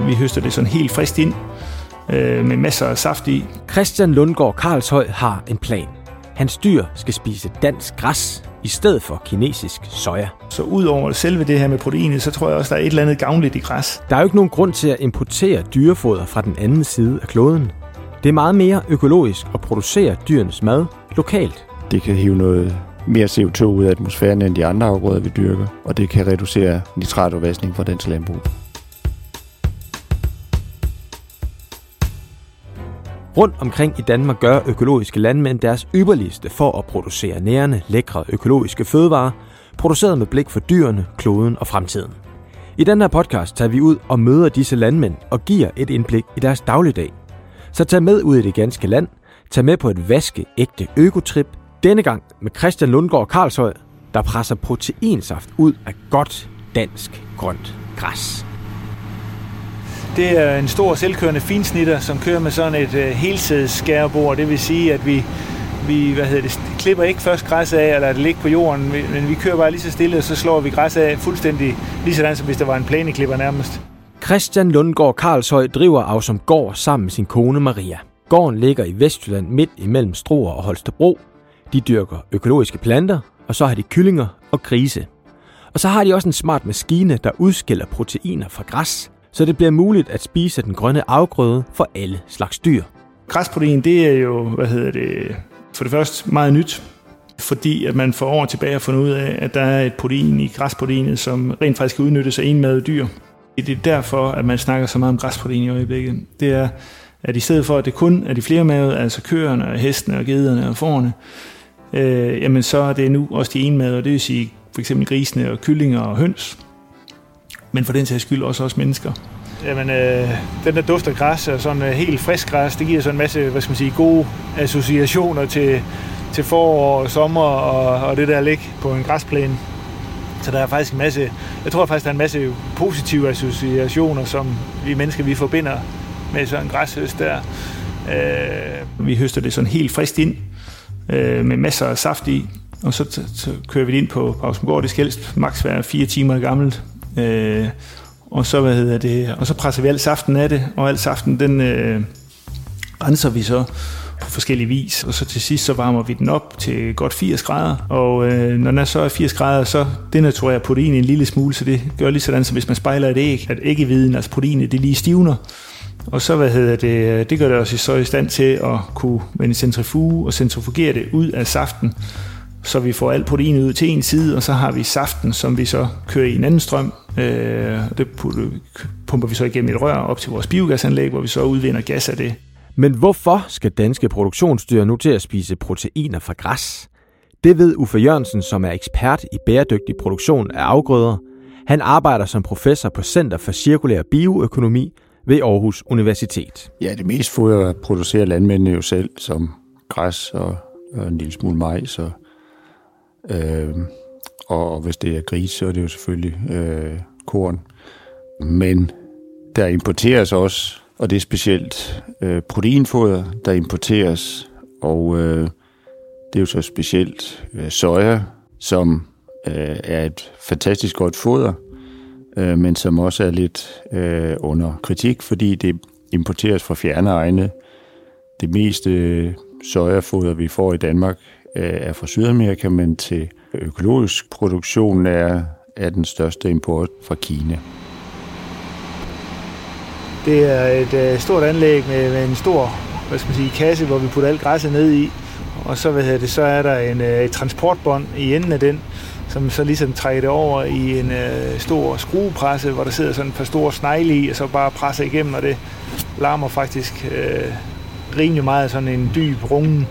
Vi høster det sådan helt frisk ind, øh, med masser af saft i. Christian Lundgaard Karlshøj har en plan. Hans dyr skal spise dansk græs i stedet for kinesisk soja. Så ud over selve det her med proteinet, så tror jeg også, der er et eller andet gavnligt i græs. Der er jo ikke nogen grund til at importere dyrefoder fra den anden side af kloden. Det er meget mere økologisk at producere dyrenes mad lokalt. Det kan hive noget mere CO2 ud af atmosfæren end de andre afgrøder, vi dyrker, og det kan reducere nitratudvaskning fra dansk landbrug. Rundt omkring i Danmark gør økologiske landmænd deres ypperligste for at producere nærende, lækre økologiske fødevarer, produceret med blik for dyrene, kloden og fremtiden. I den her podcast tager vi ud og møder disse landmænd og giver et indblik i deres dagligdag. Så tag med ud i det ganske land, tag med på et vaskeægte økotrip, denne gang med Christian Lundgaard Karlshøj, der presser proteinsaft ud af godt dansk grønt græs. Det er en stor selvkørende finsnitter, som kører med sådan et øh, helsædsskærebord. Det vil sige, at vi, vi hvad hedder det, klipper ikke først græs af, eller det ligger på jorden, men vi kører bare lige så stille, og så slår vi græs af fuldstændig lige sådan, som hvis der var en plæneklipper nærmest. Christian Lundgaard Karlshøj driver Afsom Gård sammen med sin kone Maria. Gården ligger i Vestjylland midt imellem Struer og Holstebro. De dyrker økologiske planter, og så har de kyllinger og grise. Og så har de også en smart maskine, der udskiller proteiner fra græs, så det bliver muligt at spise den grønne afgrøde for alle slags dyr. Græsprotein, det er jo, hvad hedder det, for det første meget nyt, fordi at man for år tilbage har fundet ud af, at der er et protein i græsproteinet, som rent faktisk kan udnyttes af enmad dyr. Det er derfor, at man snakker så meget om græsprotein i øjeblikket. Det er, at i stedet for, at det kun er de flermavede, altså køerne, og hestene og gederne og forerne, øh, jamen så er det nu også de enmavede, det vil sige for eksempel grisene og kyllinger og høns, men for den sags skyld også os mennesker. Jamen, øh, den der duft af græs og sådan øh, helt frisk græs, det giver sådan en masse, hvad skal man sige, gode associationer til, til forår og sommer og, og det der ligge på en græsplæne. Så der er faktisk en masse, jeg tror faktisk, der er en masse positive associationer, som vi mennesker, vi forbinder med sådan en græshøst der. Øh, vi høster det sådan helt frisk ind, øh, med masser af saft i, og så, så kører vi det ind på Pausengård. Det skal helst maks være fire timer gammelt. Øh, og så, hvad hedder det, og så presser vi al saften af det, og al saften, den øh, renser vi så på forskellige vis, og så til sidst så varmer vi den op til godt 80 grader, og øh, når den er så er 80 grader, så denaturerer protein en lille smule, så det gør lige sådan, som hvis man spejler et æg, at æggeviden, altså proteinet, det lige stivner, og så hvad hedder det, det gør det også så i stand til at kunne vende centrifuge og centrifugere det ud af saften, så vi får alt proteinet ud til en side, og så har vi saften, som vi så kører i en anden strøm. Øh, det pumper vi så igennem et rør op til vores biogasanlæg, hvor vi så udvinder gas af det. Men hvorfor skal danske produktionsdyr nu til at spise proteiner fra græs? Det ved Uffe Jørgensen, som er ekspert i bæredygtig produktion af afgrøder. Han arbejder som professor på Center for Cirkulær Bioøkonomi ved Aarhus Universitet. Ja, det mest foder producerer landmændene jo selv, som græs og, og en lille smule majs og Øh, og hvis det er gris, så er det jo selvfølgelig øh, korn. Men der importeres også, og det er specielt øh, proteinfoder, der importeres, og øh, det er jo så specielt øh, soja, som øh, er et fantastisk godt foder, øh, men som også er lidt øh, under kritik, fordi det importeres fra fjerne egne. Det meste øh, sojafoder, vi får i Danmark, Øh, er fra Sydamerika, men til økologisk produktion er, er den største import fra Kina. Det er et øh, stort anlæg med, med en stor hvad skal man sige, kasse, hvor vi putter alt græsset ned i. Og så, hvad det, så er der en, øh, et transportbånd i enden af den, som så ligesom trækker det over i en øh, stor skruepresse, hvor der sidder sådan et par store snegle i, og så bare presser igennem, og det larmer faktisk øh, rimelig meget sådan en dyb rungen.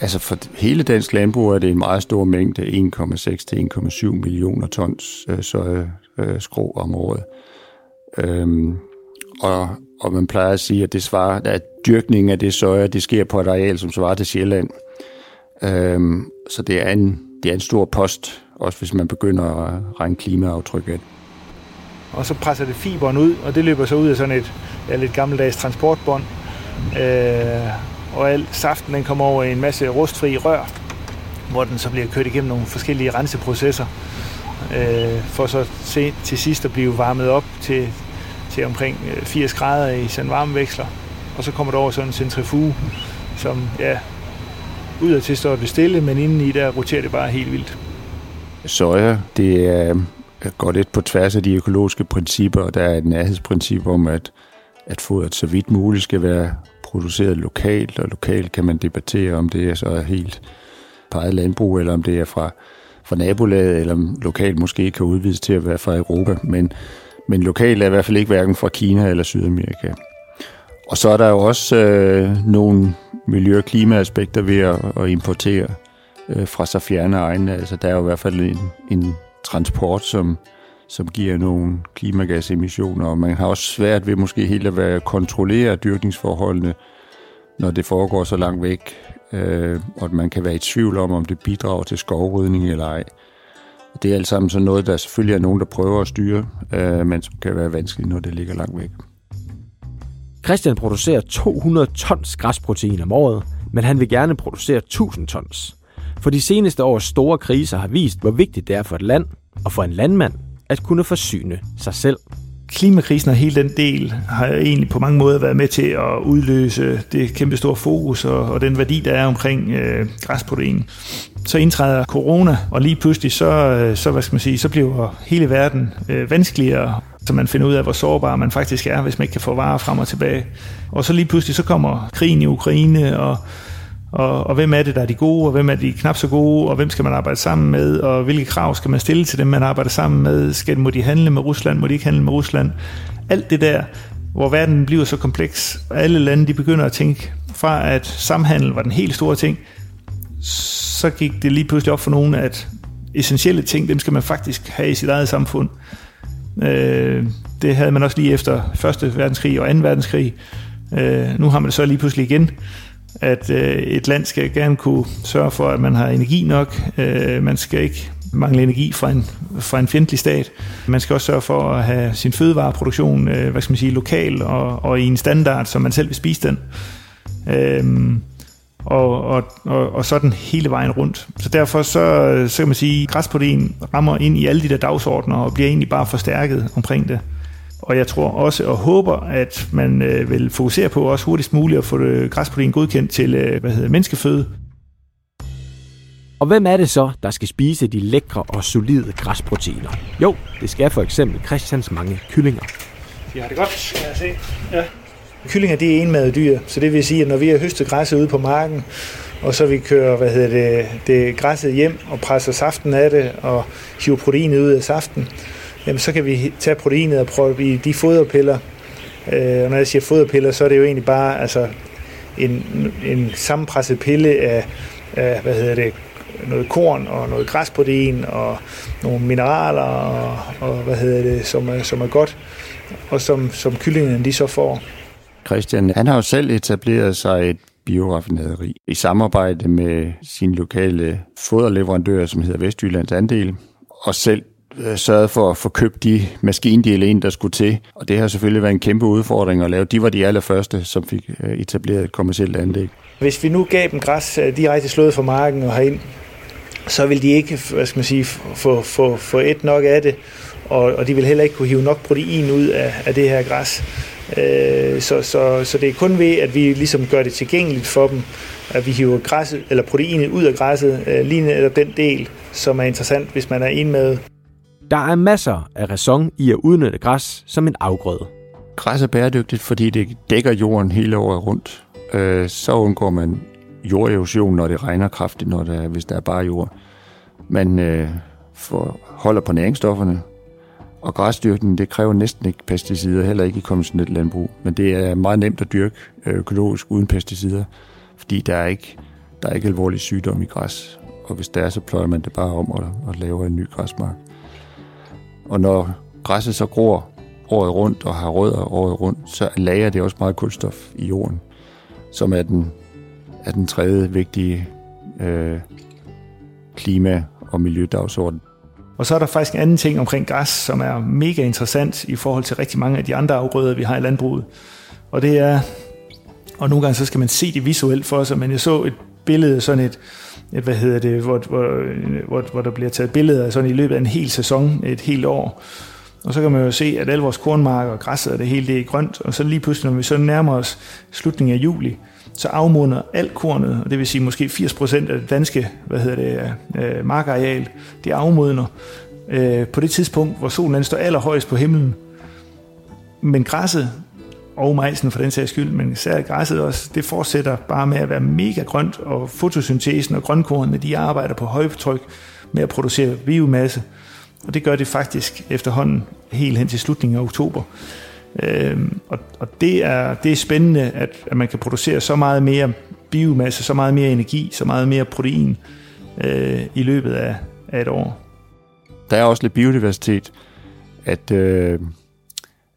Altså for hele dansk landbrug er det en meget stor mængde, 1,6 til 1,7 millioner tons øh, soja øh, om året. Øhm, og, og man plejer at sige, at det svarer, at dyrkningen af det soja, det sker på et areal, som svarer til Sjælland. Øhm, så det er, en, det er en stor post, også hvis man begynder at regne klimaaftryk af det. Og så presser det fiberen ud, og det løber så ud af sådan et ja, lidt gammeldags transportbånd. Øh, og al saften den kommer over i en masse rustfri rør, hvor den så bliver kørt igennem nogle forskellige renseprocesser, øh, for så se, til sidst at blive varmet op til til omkring øh, 80 grader i sådan varmeveksler. Og så kommer der over sådan en centrifuge, som ja, udadtil står det stille, men indeni der roterer det bare helt vildt. Soja, det er, går lidt på tværs af de økologiske principper, der er et nærhedsprincip om, at, at fodret så vidt muligt skal være produceret lokalt, og lokalt kan man debattere, om det er så helt på eget landbrug, eller om det er fra, fra nabolaget, eller om lokalt måske kan udvides til at være fra Europa. Men, men lokalt er i hvert fald ikke hverken fra Kina eller Sydamerika. Og så er der jo også øh, nogle miljø- og klimaaspekter ved at, at importere øh, fra så fjerne egne. Altså, der er jo i hvert fald en, en transport, som, som giver nogle klimagasemissioner, og man har også svært ved måske helt at være kontrollere dyrkningsforholdene, når det foregår så langt væk, øh, og at man kan være i tvivl om, om det bidrager til skovrydning eller ej. Det er alt sammen sådan noget, der selvfølgelig er nogen, der prøver at styre, øh, men som kan være vanskeligt, når det ligger langt væk. Christian producerer 200 tons græsprotein om året, men han vil gerne producere 1000 tons. For de seneste års store kriser har vist, hvor vigtigt det er for et land og for en landmand at kunne forsyne sig selv. Klimakrisen og hele den del har egentlig på mange måder været med til at udløse det kæmpe store fokus og, og den værdi, der er omkring øh, græsprotein. Så indtræder corona, og lige pludselig så, øh, så, hvad skal man sige, så bliver hele verden øh, vanskeligere, så man finder ud af, hvor sårbar man faktisk er, hvis man ikke kan få varer frem og tilbage. Og så lige pludselig så kommer krigen i Ukraine, og og, og hvem er det, der er de gode, og hvem er de knap så gode, og hvem skal man arbejde sammen med, og hvilke krav skal man stille til dem, man arbejder sammen med, skal, må de handle med Rusland, må de ikke handle med Rusland, alt det der, hvor verden bliver så kompleks, og alle lande de begynder at tænke, fra at samhandel var den helt store ting, så gik det lige pludselig op for nogen, at essentielle ting, dem skal man faktisk have i sit eget samfund. Øh, det havde man også lige efter 1. verdenskrig og 2. verdenskrig. Øh, nu har man det så lige pludselig igen at øh, et land skal gerne kunne sørge for, at man har energi nok. Øh, man skal ikke mangle energi fra en, fra en fjendtlig stat. Man skal også sørge for at have sin fødevareproduktion øh, hvad skal man sige, lokal og, og i en standard, som man selv vil spise den. Øh, og, og, og, og sådan hele vejen rundt. Så derfor så, så kan man sige, at græsprotein rammer ind i alle de der dagsordner og bliver egentlig bare forstærket omkring det. Og jeg tror også og håber, at man øh, vil fokusere på også hurtigst muligt at få det græsprotein godkendt til øh, hvad hedder, menneskeføde. Og hvem er det så, der skal spise de lækre og solide græsproteiner? Jo, det skal for eksempel Christians mange kyllinger. De har det godt, kan jeg se. Ja. Kyllinger, det er enmadede dyr, så det vil sige, at når vi har høstet græsset ude på marken, og så vi kører hvad hedder det, det græsset hjem og presser saften af det og hiver proteinet ud af saften, jamen så kan vi tage proteinet og prøve i de foderpiller. Øh, og når jeg siger foderpiller, så er det jo egentlig bare altså, en, en sammenpresset pille af, af, hvad hedder det, noget korn og noget græsprotein og nogle mineraler og, og hvad hedder det, som er, som er godt, og som, som kyllingerne de så får. Christian, han har jo selv etableret sig et bioraffinaderi i samarbejde med sin lokale foderleverandør, som hedder Vestjyllands Andel, og selv Øh, sørget for at få købt de maskindele ind, der skulle til. Og det har selvfølgelig været en kæmpe udfordring at lave. De var de allerførste, som fik øh, etableret et kommersielt anlæg. Hvis vi nu gav dem græs øh, direkte slået fra marken og herind, så vil de ikke hvad skal man sige, få, få, få et nok af det, og, og de vil heller ikke kunne hive nok protein ud af, af det her græs. Øh, så, så, så det er kun ved, at vi ligesom gør det tilgængeligt for dem, at vi hiver græsset, eller proteinet ud af græsset, øh, lige netop den del, som er interessant, hvis man er en med der er masser af ræson i at udnytte græs som en afgrøde. Græs er bæredygtigt, fordi det dækker jorden hele året rundt. Øh, så undgår man jorderosion, når det regner kraftigt, når der, hvis der er bare jord. Man øh, får, holder på næringsstofferne, og græsdyrkning, det kræver næsten ikke pesticider, heller ikke i konventionelt landbrug. Men det er meget nemt at dyrke øh, økologisk uden pesticider, fordi der er ikke, der er ikke alvorlig sygdom i græs. Og hvis der er, så pløjer man det bare om og, og laver en ny græsmark. Og når græsset så gror året rundt og har rødder året rundt, så lager det også meget kulstof i jorden, som er den, er den tredje vigtige øh, klima- og miljødagsorden. Og så er der faktisk en anden ting omkring græs, som er mega interessant i forhold til rigtig mange af de andre afgrøder, vi har i landbruget. Og det er, og nogle gange så skal man se det visuelt for sig, men jeg så et billede, sådan et, hvad hedder det, hvor, hvor, hvor, hvor der bliver taget billeder sådan i løbet af en hel sæson, et helt år. Og så kan man jo se, at alle vores kornmarker og græsset og det hele det er grønt, og så lige pludselig, når vi så nærmer os slutningen af juli, så afmunder alt kornet, og det vil sige måske 80% af det danske hvad hedder det, øh, markareal, det afmodner øh, på det tidspunkt, hvor solen står allerhøjest på himlen. Men græsset, og majsen for den sags skyld, men især græsset også, det fortsætter bare med at være mega grønt, og fotosyntesen og grønkornene, de arbejder på højtryk med at producere biomasse, og det gør det faktisk efterhånden helt hen til slutningen af oktober. Øhm, og, og det, er, det er spændende, at, at man kan producere så meget mere biomasse, så meget mere energi, så meget mere protein øh, i løbet af, af et år. Der er også lidt biodiversitet, at, øh,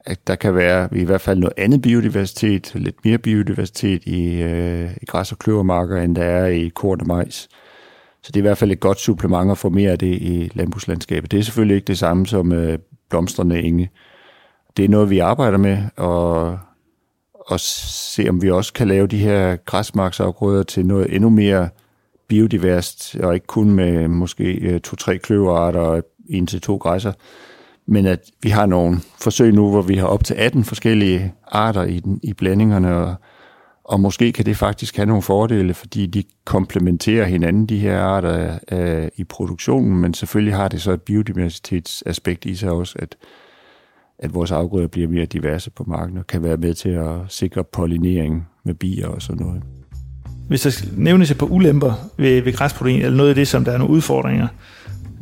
at der kan være i hvert fald noget andet biodiversitet, lidt mere biodiversitet i, øh, i græs- og kløvermarker, end der er i korn og majs. Så det er i hvert fald et godt supplement at få mere af det i landbrugslandskabet. Det er selvfølgelig ikke det samme som øh, blomstrende enge. Det er noget, vi arbejder med, og, og se om vi også kan lave de her græsmarksafgrøder til noget endnu mere biodiverst, og ikke kun med måske øh, to-tre kløverarter og en til to græsser, men at vi har nogle forsøg nu, hvor vi har op til 18 forskellige arter i, den, i blandingerne, og, og måske kan det faktisk have nogle fordele, fordi de komplementerer hinanden, de her arter, øh, i produktionen, men selvfølgelig har det så et biodiversitetsaspekt i sig også, at, at vores afgrøder bliver mere diverse på markedet, og kan være med til at sikre pollinering med bier og sådan noget. Hvis der nævnes et par ulemper ved, ved græsprotein, eller noget af det, som der er nogle udfordringer,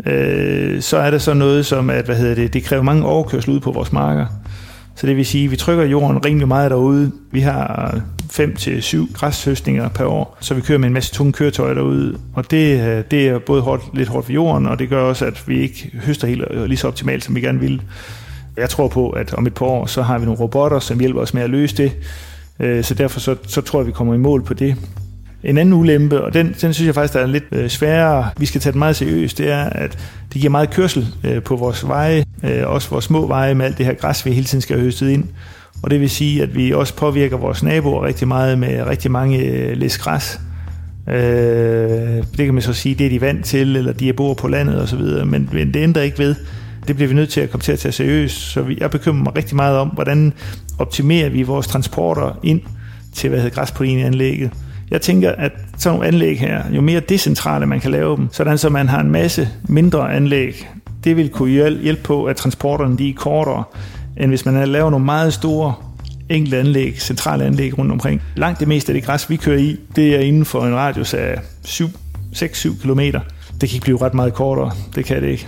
øh, så er der så noget som, at hvad hedder det, det kræver mange overkørsel ud på vores marker. Så det vil sige, at vi trykker jorden rimelig meget derude. Vi har 5-7 græshøstninger per år, så vi kører med en masse tunge køretøjer derude. Og det, øh, det er både hårdt, lidt hårdt for jorden, og det gør også, at vi ikke høster helt øh, lige så optimalt, som vi gerne vil. Jeg tror på, at om et par år, så har vi nogle robotter, som hjælper os med at løse det. Øh, så derfor så, så tror jeg, at vi kommer i mål på det. En anden ulempe, og den, den synes jeg faktisk, der er lidt øh, sværere, vi skal tage det meget seriøst, det er, at det giver meget kørsel øh, på vores veje, øh, også vores små veje med alt det her græs, vi hele tiden skal have høstet ind. Og det vil sige, at vi også påvirker vores naboer rigtig meget med rigtig mange øh, læs græs. Øh, det kan man så sige, det er de vant til, eller de bor på landet osv., men, men det ændrer ikke ved. Det bliver vi nødt til at komme til at tage seriøst, så vi, jeg bekymrer mig rigtig meget om, hvordan optimerer vi vores transporter ind til, hvad hedder græsproteinanlægget. Jeg tænker, at sådan nogle anlæg her, jo mere decentrale man kan lave dem, sådan så man har en masse mindre anlæg, det vil kunne hjælpe på, at transporterne de er kortere, end hvis man laver nogle meget store enkelte anlæg, centrale anlæg rundt omkring. Langt det meste af det græs, vi kører i, det er inden for en radius af 6-7 km. Det kan ikke blive ret meget kortere. Det kan det ikke.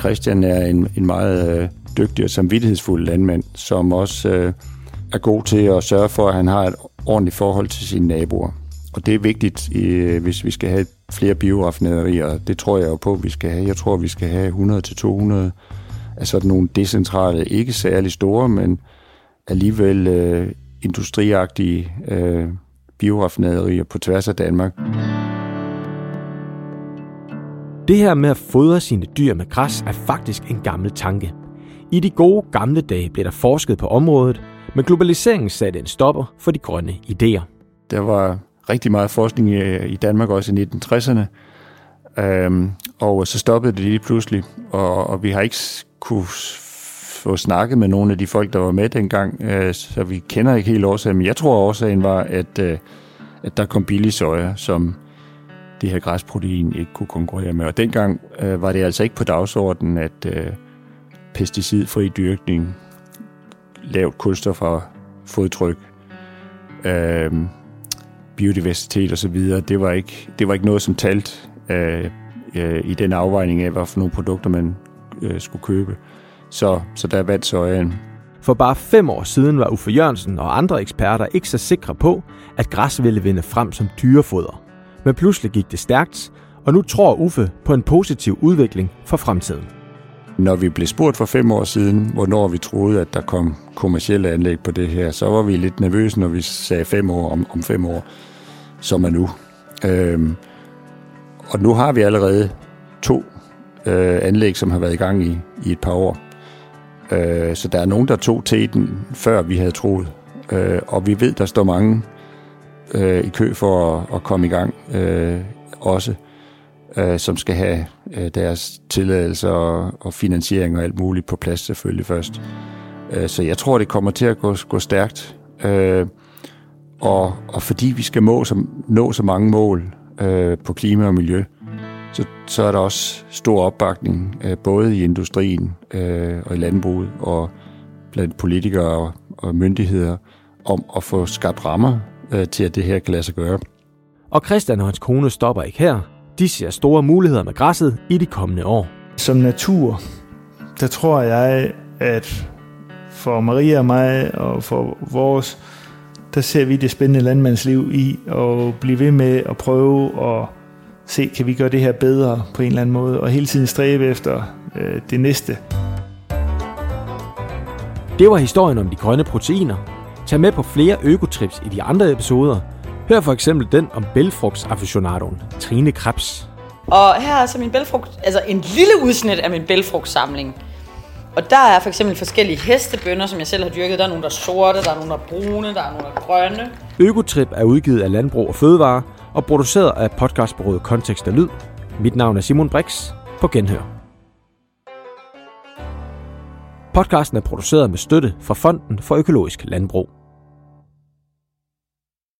Christian er en, en meget øh, dygtig og samvittighedsfuld landmand, som også øh, er god til at sørge for, at han har et ordentligt forhold til sine naboer. Og det er vigtigt, øh, hvis vi skal have flere bioraffinaderier. Det tror jeg jo på, at vi skal have. Jeg tror, vi skal have 100-200 af sådan nogle decentrale, ikke særlig store, men alligevel øh, industriagtige øh, bioraffinaderier på tværs af Danmark. Det her med at fodre sine dyr med græs er faktisk en gammel tanke. I de gode gamle dage blev der forsket på området, men globaliseringen satte en stopper for de grønne idéer. Der var rigtig meget forskning øh, i Danmark også i 1960'erne, øhm, og så stoppede det lige pludselig, og, og vi har ikke kunne få snakket med nogle af de folk, der var med dengang, øh, så vi kender ikke helt årsagen, men jeg tror årsagen var, at, øh, at der kom billig soja, som det her græsprotein ikke kunne konkurrere med. Og dengang øh, var det altså ikke på dagsordenen, at øh, pesticidfri dyrkning, lavt kulstof og fodtryk, øh, biodiversitet osv., det var ikke, det var ikke noget, som talt øh, øh, i den afvejning af, hvad for nogle produkter man øh, skulle købe. Så, så der vandt sojaen. For bare fem år siden var Uffe Jørgensen og andre eksperter ikke så sikre på, at græs ville vinde frem som dyrefoder. Men pludselig gik det stærkt, og nu tror Uffe på en positiv udvikling for fremtiden. Når vi blev spurgt for fem år siden, hvornår vi troede, at der kom kommersielle anlæg på det her, så var vi lidt nervøse, når vi sagde fem år om, om fem år, som er nu. Øhm, og nu har vi allerede to øh, anlæg, som har været i gang i, i et par år. Øh, så der er nogen, der tog teten, før vi havde troet. Øh, og vi ved, der står mange øh, i kø for at, at komme i gang øh, også øh, som skal have øh, deres tilladelser og, og finansiering og alt muligt på plads selvfølgelig først. Øh, så jeg tror, det kommer til at gå, gå stærkt. Øh, og, og fordi vi skal må, som, nå så mange mål øh, på klima og miljø, så, så er der også stor opbakning, øh, både i industrien øh, og i landbruget og blandt politikere og, og myndigheder, om at få skabt rammer øh, til, at det her kan lade sig gøre. Og Christian og hans kone stopper ikke her. De ser store muligheder med græsset i de kommende år. Som natur, der tror jeg, at for Maria og mig og for vores, der ser vi det spændende landmandsliv i at blive ved med at prøve at se, kan vi gøre det her bedre på en eller anden måde, og hele tiden stræbe efter øh, det næste. Det var historien om de grønne proteiner. Tag med på flere økotrips i de andre episoder. Hør for eksempel den om bælfrugtsaficionadoen Trine Krebs. Og her er så min bælfrugt, altså en lille udsnit af min bælfrugtsamling. Og der er for eksempel forskellige hestebønder, som jeg selv har dyrket. Der er nogle, der er sorte, der er nogle, der er brune, der er nogle, der er grønne. Økotrip er udgivet af Landbrug og Fødevare og produceret af podcastbureauet Kontekst og Lyd. Mit navn er Simon Brix. På genhør. Podcasten er produceret med støtte fra Fonden for Økologisk Landbrug.